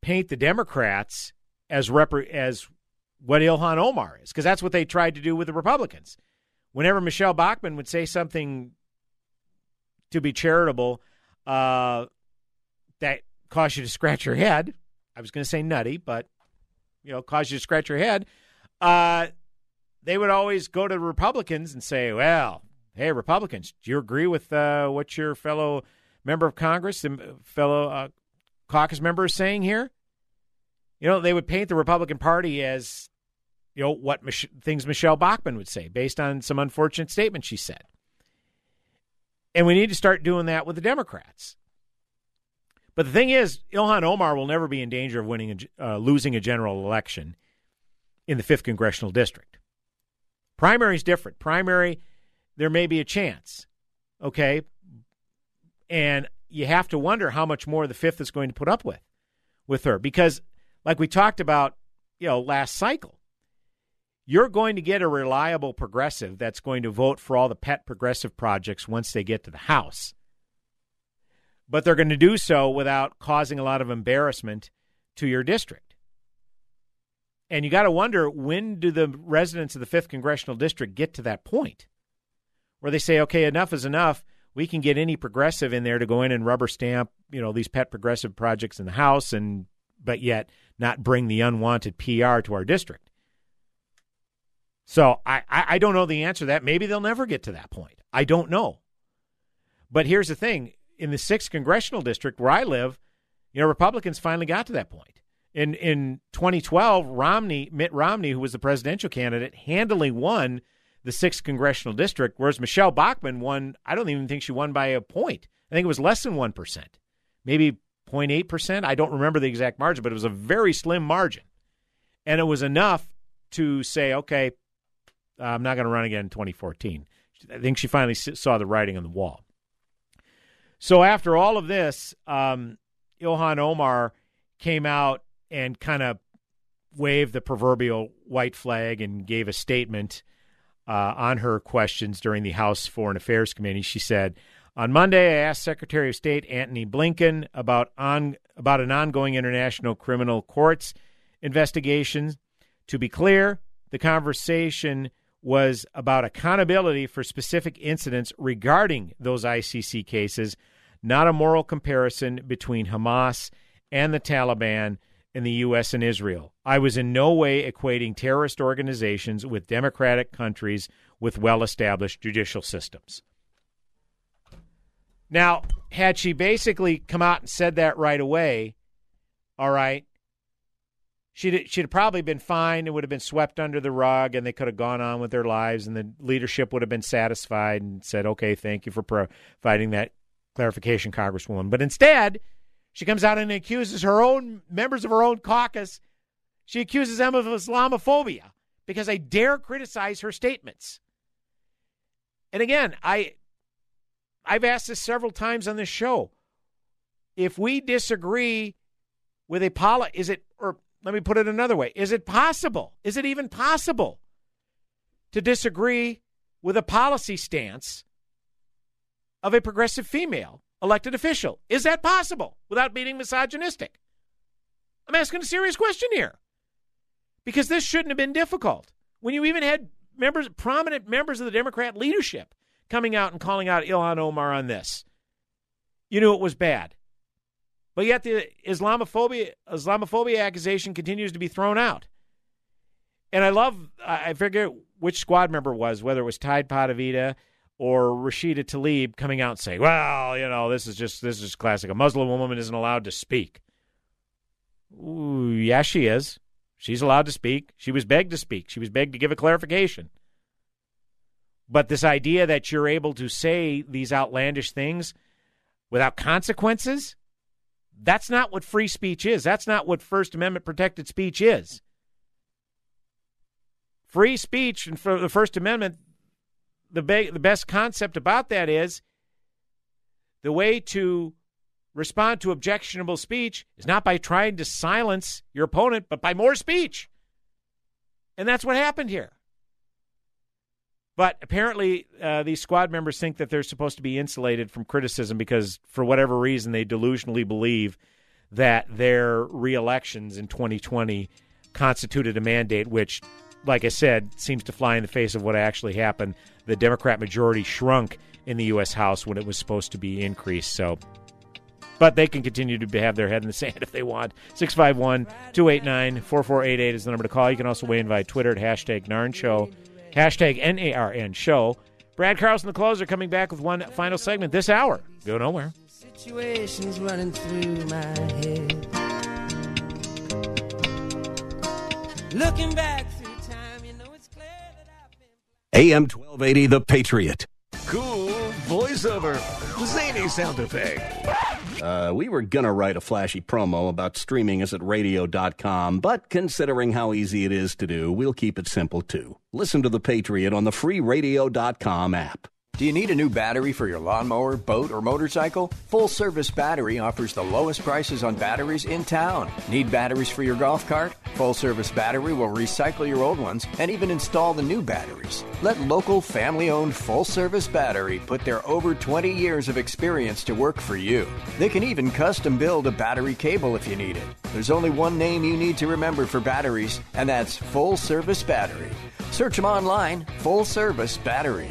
paint the Democrats as rep- as what Ilhan Omar is, because that's what they tried to do with the Republicans. Whenever Michele Bachmann would say something to be charitable uh, that caused you to scratch your head, I was going to say nutty, but you know, caused you to scratch your head. Uh, they would always go to Republicans and say, "Well, hey, Republicans, do you agree with uh, what your fellow member of Congress, and fellow uh, caucus member, is saying here?" You know, they would paint the Republican Party as, you know, what Mich- things Michele Bachmann would say based on some unfortunate statement she said. And we need to start doing that with the Democrats. But the thing is, Ilhan Omar will never be in danger of winning, a, uh, losing a general election in the fifth congressional district. Primary is different. Primary, there may be a chance, okay, and you have to wonder how much more the fifth is going to put up with with her because, like we talked about, you know, last cycle, you're going to get a reliable progressive that's going to vote for all the pet progressive projects once they get to the House but they're going to do so without causing a lot of embarrassment to your district. And you got to wonder when do the residents of the 5th congressional district get to that point where they say, okay, enough is enough. We can get any progressive in there to go in and rubber stamp, you know, these pet progressive projects in the House and but yet not bring the unwanted PR to our district. So I, I, I don't know the answer to that. Maybe they'll never get to that point. I don't know. But here's the thing in the sixth congressional district where I live, you know, Republicans finally got to that point. In in 2012, Romney, Mitt Romney, who was the presidential candidate, handily won the sixth congressional district, whereas Michele Bachmann won. I don't even think she won by a point. I think it was less than one percent, maybe 0.8 percent. I don't remember the exact margin, but it was a very slim margin, and it was enough to say, okay, I'm not going to run again in 2014. I think she finally saw the writing on the wall. So after all of this, um, Ilhan Omar came out and kind of waved the proverbial white flag and gave a statement uh, on her questions during the House Foreign Affairs Committee. She said, "On Monday, I asked Secretary of State Antony Blinken about on about an ongoing international criminal courts investigation. To be clear, the conversation." Was about accountability for specific incidents regarding those ICC cases, not a moral comparison between Hamas and the Taliban in the U.S. and Israel. I was in no way equating terrorist organizations with democratic countries with well established judicial systems. Now, had she basically come out and said that right away, all right, she'd, she'd probably been fine. It would have been swept under the rug and they could have gone on with their lives and the leadership would have been satisfied and said, okay, thank you for providing that clarification, Congresswoman. But instead, She comes out and accuses her own members of her own caucus. She accuses them of Islamophobia because I dare criticize her statements. And again, I I've asked this several times on this show. If we disagree with a poli, is it or let me put it another way, is it possible? Is it even possible to disagree with a policy stance of a progressive female elected official? Is that possible without being misogynistic? I'm asking a serious question here. Because this shouldn't have been difficult. When you even had members, prominent members of the Democrat leadership coming out and calling out Ilhan Omar on this. You knew it was bad. But yet the Islamophobia Islamophobia accusation continues to be thrown out. And I love I forget which squad member was, whether it was Tide Potavita or Rashida Tlaib coming out and saying, Well, you know, this is just this is classic. A Muslim woman isn't allowed to speak. Ooh, yeah, she is. She's allowed to speak. She was begged to speak. She was begged to give a clarification. But this idea that you're able to say these outlandish things without consequences, that's not what free speech is. That's not what First Amendment protected speech is. Free speech and for the First Amendment, the, be- the best concept about that is the way to respond to objectionable speech is not by trying to silence your opponent, but by more speech. And that's what happened here. But apparently, uh, these squad members think that they're supposed to be insulated from criticism because, for whatever reason, they delusionally believe that their re-elections in 2020 constituted a mandate, which, like I said, seems to fly in the face of what actually happened. The Democrat majority shrunk in the U.S. House when it was supposed to be increased. So, but they can continue to have their head in the sand if they want. 651 289 4488 is the number to call. You can also weigh in via Twitter at hashtag Narn Show. Hashtag N-A-R-N show. Brad Carlson, the closer, coming back with one final segment this hour. Go nowhere. Situations running through my head. Looking back through time, you know it's clear that I've been. AM 1280, The Patriot. Cool voiceover. Zany sound effect. Uh, we were gonna write a flashy promo about streaming us at radio.com, but considering how easy it is to do, we'll keep it simple too. Listen to The Patriot on the free radio.com app. Do you need a new battery for your lawnmower, boat, or motorcycle? Full Service Battery offers the lowest prices on batteries in town. Need batteries for your golf cart? Full Service Battery will recycle your old ones and even install the new batteries. Let local family owned Full Service Battery put their over 20 years of experience to work for you. They can even custom build a battery cable if you need it. There's only one name you need to remember for batteries, and that's Full Service Battery. Search them online Full Service Battery.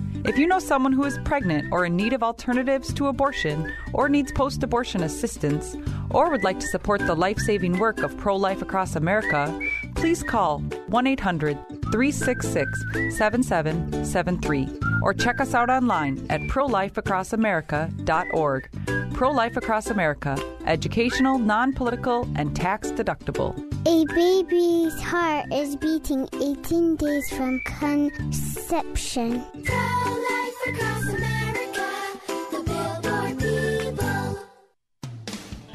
If you know someone who is pregnant or in need of alternatives to abortion, or needs post abortion assistance, or would like to support the life saving work of Pro Life Across America, please call 1 800 366 7773 or check us out online at prolifeacrossamerica.org. Pro Life Across America, educational, non political, and tax deductible. A baby's heart is beating 18 days from conception. Pro Life Across America, the billboard people.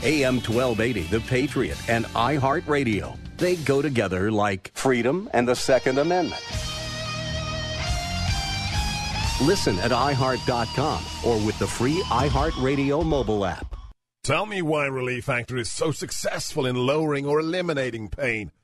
AM 1280, The Patriot, and iHeartRadio. They go together like freedom and the Second Amendment. Listen at iHeart.com or with the free iHeartRadio mobile app. Tell me why Relief Factor is so successful in lowering or eliminating pain.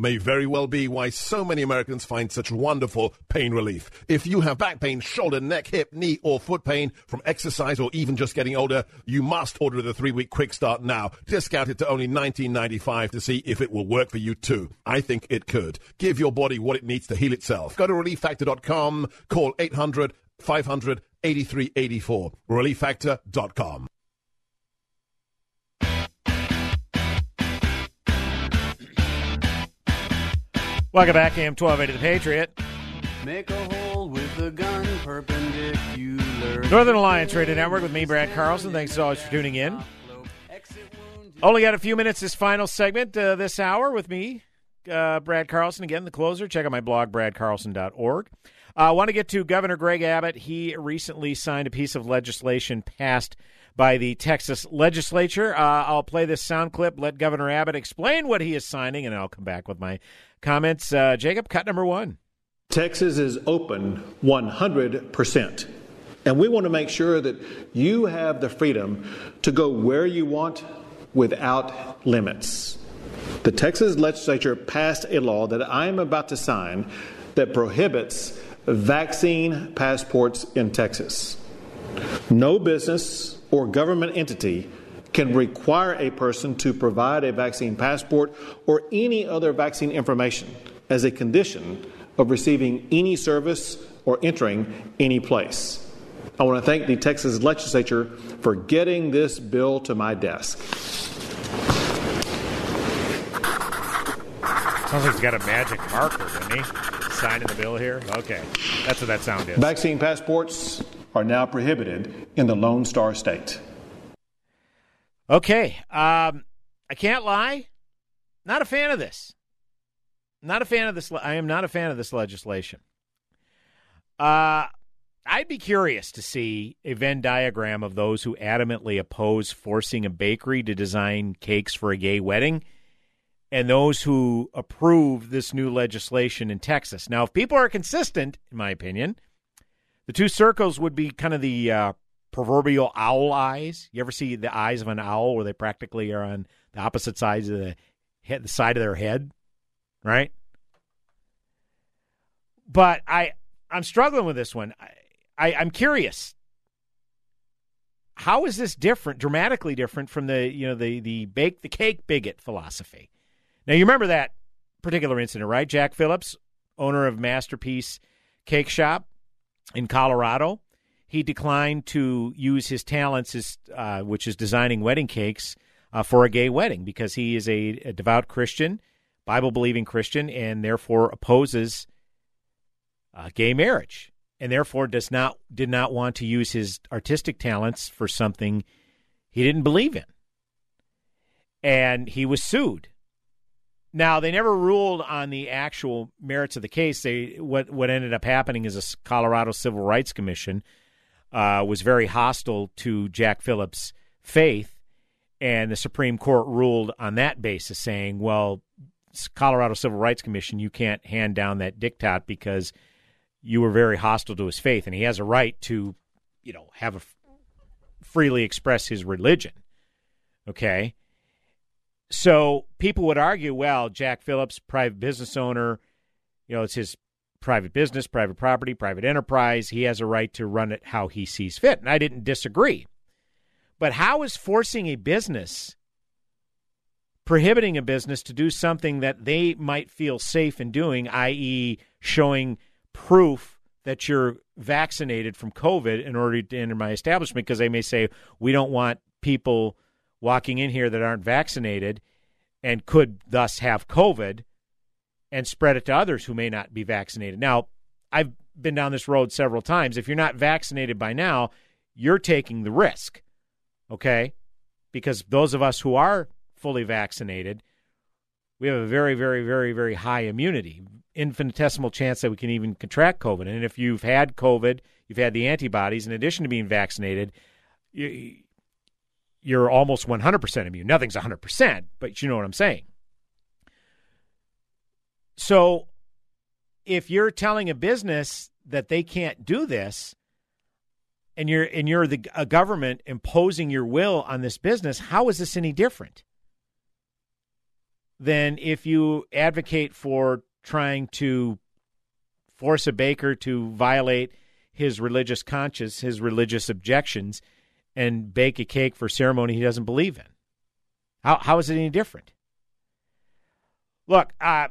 may very well be why so many Americans find such wonderful pain relief. If you have back pain, shoulder, neck, hip, knee, or foot pain from exercise or even just getting older, you must order the three week quick start now. Discounted to only $19.95 to see if it will work for you too. I think it could. Give your body what it needs to heal itself. Go to relieffactor.com, call 800 500 8384. Relieffactor.com. Welcome back, AM 1280 The Patriot. Make a hole with a gun perpendicular. Northern Alliance Radio Network with me, Brad Carlson. Thanks as always for tuning in. Only got a few minutes this final segment uh, this hour with me, uh, Brad Carlson. Again, the closer. Check out my blog, bradcarlson.org. I uh, want to get to Governor Greg Abbott. He recently signed a piece of legislation passed by the Texas legislature. Uh, I'll play this sound clip, let Governor Abbott explain what he is signing, and I'll come back with my comments. Uh, Jacob, cut number one. Texas is open 100%. And we want to make sure that you have the freedom to go where you want without limits. The Texas legislature passed a law that I am about to sign that prohibits vaccine passports in Texas. No business or government entity can require a person to provide a vaccine passport or any other vaccine information as a condition of receiving any service or entering any place. I want to thank the Texas legislature for getting this bill to my desk. Sounds like he's got a magic marker, doesn't he? Signing the bill here? Okay. That's what that sound is. Vaccine passports are now prohibited in the Lone Star State. Okay. Um, I can't lie. Not a fan of this. Not a fan of this. I am not a fan of this legislation. Uh, I'd be curious to see a Venn diagram of those who adamantly oppose forcing a bakery to design cakes for a gay wedding and those who approve this new legislation in Texas. Now, if people are consistent, in my opinion, the two circles would be kind of the uh, proverbial owl eyes. You ever see the eyes of an owl where they practically are on the opposite sides of the head, the side of their head, right? But I, I'm struggling with this one. I, I I'm curious. How is this different, dramatically different from the you know the the bake the cake bigot philosophy? Now you remember that particular incident, right? Jack Phillips, owner of Masterpiece Cake Shop in Colorado, he declined to use his talents, uh, which is designing wedding cakes, uh, for a gay wedding because he is a, a devout Christian, Bible believing Christian, and therefore opposes uh, gay marriage, and therefore does not did not want to use his artistic talents for something he didn't believe in, and he was sued. Now they never ruled on the actual merits of the case. They what what ended up happening is a Colorado Civil Rights Commission uh, was very hostile to Jack Phillips' faith, and the Supreme Court ruled on that basis, saying, "Well, Colorado Civil Rights Commission, you can't hand down that diktat because you were very hostile to his faith, and he has a right to, you know, have a freely express his religion." Okay. So people would argue, well, Jack Phillips, private business owner, you know, it's his private business, private property, private enterprise. He has a right to run it how he sees fit. And I didn't disagree. But how is forcing a business, prohibiting a business to do something that they might feel safe in doing, i.e., showing proof that you're vaccinated from COVID in order to enter my establishment? Because they may say, we don't want people walking in here that aren't vaccinated and could thus have COVID and spread it to others who may not be vaccinated. Now, I've been down this road several times. If you're not vaccinated by now, you're taking the risk, okay? Because those of us who are fully vaccinated, we have a very, very, very, very high immunity, infinitesimal chance that we can even contract COVID. And if you've had COVID, you've had the antibodies, in addition to being vaccinated, you're almost 100% immune. Nothing's 100%, but you know what I'm saying. So if you're telling a business that they can't do this and you're and you're the a government imposing your will on this business, how is this any different? than if you advocate for trying to force a baker to violate his religious conscience, his religious objections, and bake a cake for ceremony he doesn't believe in. How how is it any different? Look, uh,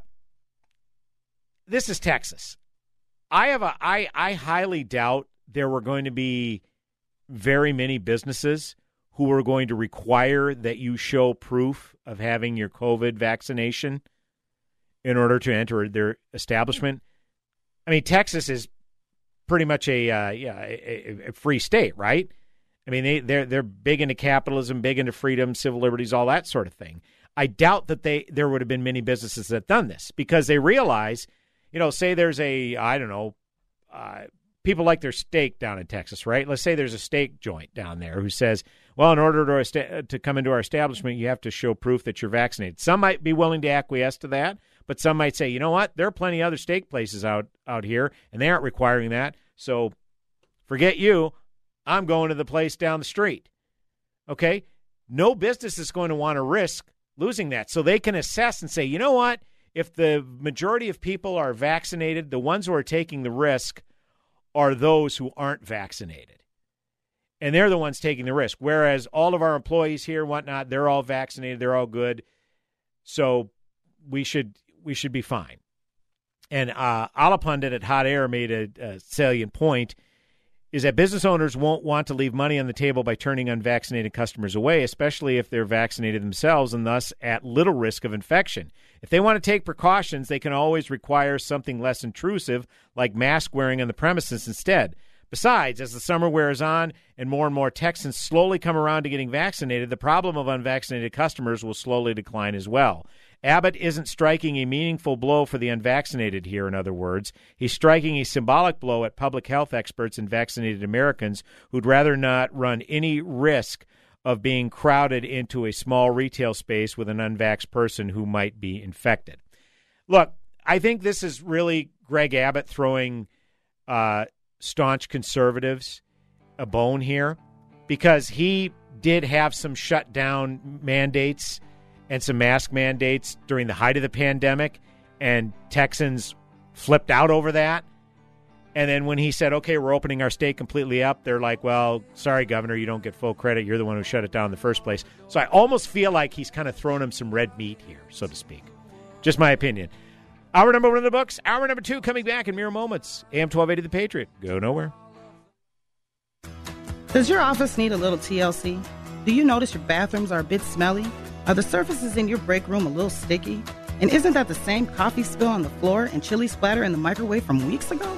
this is Texas. I have a I I highly doubt there were going to be very many businesses who were going to require that you show proof of having your COVID vaccination in order to enter their establishment. I mean, Texas is pretty much a uh, yeah a, a, free state, right? I mean, they they're they're big into capitalism, big into freedom, civil liberties, all that sort of thing. I doubt that they there would have been many businesses that done this because they realize, you know, say there's a I don't know, uh, people like their steak down in Texas, right? Let's say there's a steak joint down there who says, well, in order to to come into our establishment, you have to show proof that you're vaccinated. Some might be willing to acquiesce to that, but some might say, you know what, there are plenty of other steak places out out here, and they aren't requiring that. So forget you. I'm going to the place down the street. Okay, no business is going to want to risk losing that. So they can assess and say, you know what? If the majority of people are vaccinated, the ones who are taking the risk are those who aren't vaccinated. And they're the ones taking the risk. Whereas all of our employees here, whatnot, they're all vaccinated, they're all good. So we should we should be fine. And uh, Allahpundit at Hot Air made a, a salient point is that business owners won't want to leave money on the table by turning unvaccinated customers away, especially if they're vaccinated themselves and thus at little risk of infection. If they want to take precautions, they can always require something less intrusive, like mask wearing on the premises instead. Besides, as the summer wears on and more and more Texans slowly come around to getting vaccinated, the problem of unvaccinated customers will slowly decline as well. Abbott isn't striking a meaningful blow for the unvaccinated here, in other words. He's striking a symbolic blow at public health experts and vaccinated Americans who'd rather not run any risk of being crowded into a small retail space with an unvaxxed person who might be infected. Look, I think this is really Greg Abbott throwing uh, staunch conservatives a bone here because he did have some shutdown mandates and some mask mandates during the height of the pandemic, and Texans flipped out over that. And then when he said, okay, we're opening our state completely up, they're like, well, sorry, Governor, you don't get full credit. You're the one who shut it down in the first place. So I almost feel like he's kind of thrown him some red meat here, so to speak. Just my opinion. Hour number one in the books. Hour number two coming back in mere moments. AM 1280 The Patriot. Go nowhere. Does your office need a little TLC? Do you notice your bathrooms are a bit smelly? Are the surfaces in your break room a little sticky? And isn't that the same coffee spill on the floor and chili splatter in the microwave from weeks ago?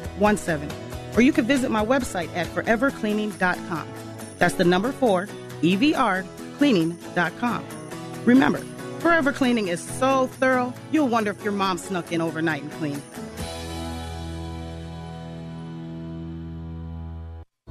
Or you can visit my website at forevercleaning.com. That's the number four, EVR cleaning.com. Remember, Forever Cleaning is so thorough, you'll wonder if your mom snuck in overnight and cleaned.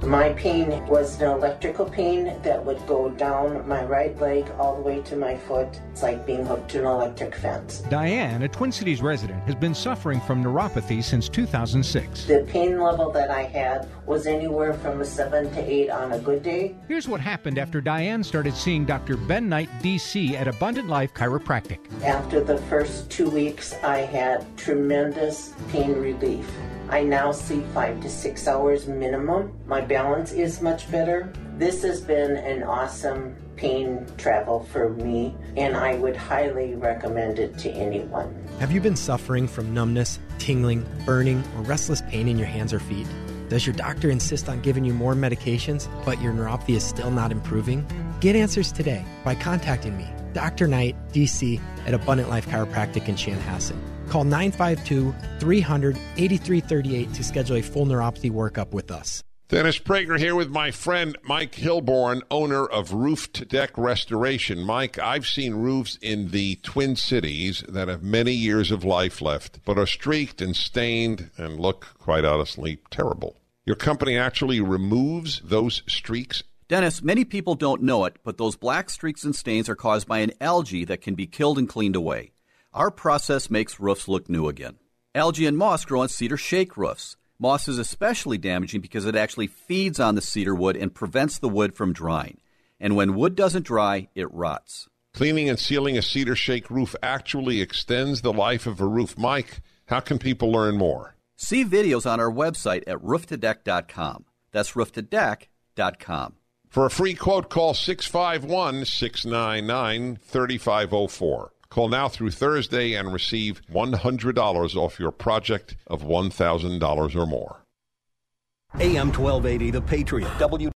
My pain was an electrical pain that would go down my right leg all the way to my foot. It's like being hooked to an electric fence. Diane, a Twin Cities resident, has been suffering from neuropathy since 2006. The pain level that I had was anywhere from a 7 to 8 on a good day. Here's what happened after Diane started seeing Dr. Ben Knight, DC, at Abundant Life Chiropractic. After the first two weeks, I had tremendous pain relief. I now sleep five to six hours minimum. My balance is much better. This has been an awesome pain travel for me, and I would highly recommend it to anyone. Have you been suffering from numbness, tingling, burning, or restless pain in your hands or feet? Does your doctor insist on giving you more medications, but your neuropathy is still not improving? Get answers today by contacting me, Dr. Knight, DC, at Abundant Life Chiropractic in Chanhassen. Call 952 300 8338 to schedule a full neuropathy workup with us. Dennis Prager here with my friend Mike Hilborn, owner of Roof to Deck Restoration. Mike, I've seen roofs in the Twin Cities that have many years of life left, but are streaked and stained and look, quite honestly, terrible. Your company actually removes those streaks? Dennis, many people don't know it, but those black streaks and stains are caused by an algae that can be killed and cleaned away. Our process makes roofs look new again. Algae and moss grow on cedar shake roofs. Moss is especially damaging because it actually feeds on the cedar wood and prevents the wood from drying. And when wood doesn't dry, it rots. Cleaning and sealing a cedar shake roof actually extends the life of a roof. Mike, how can people learn more? See videos on our website at rooftodeck.com. That's rooftodeck.com. For a free quote, call 651 699 3504. Call now through Thursday and receive $100 off your project of $1,000 or more. AM 1280, The Patriot. W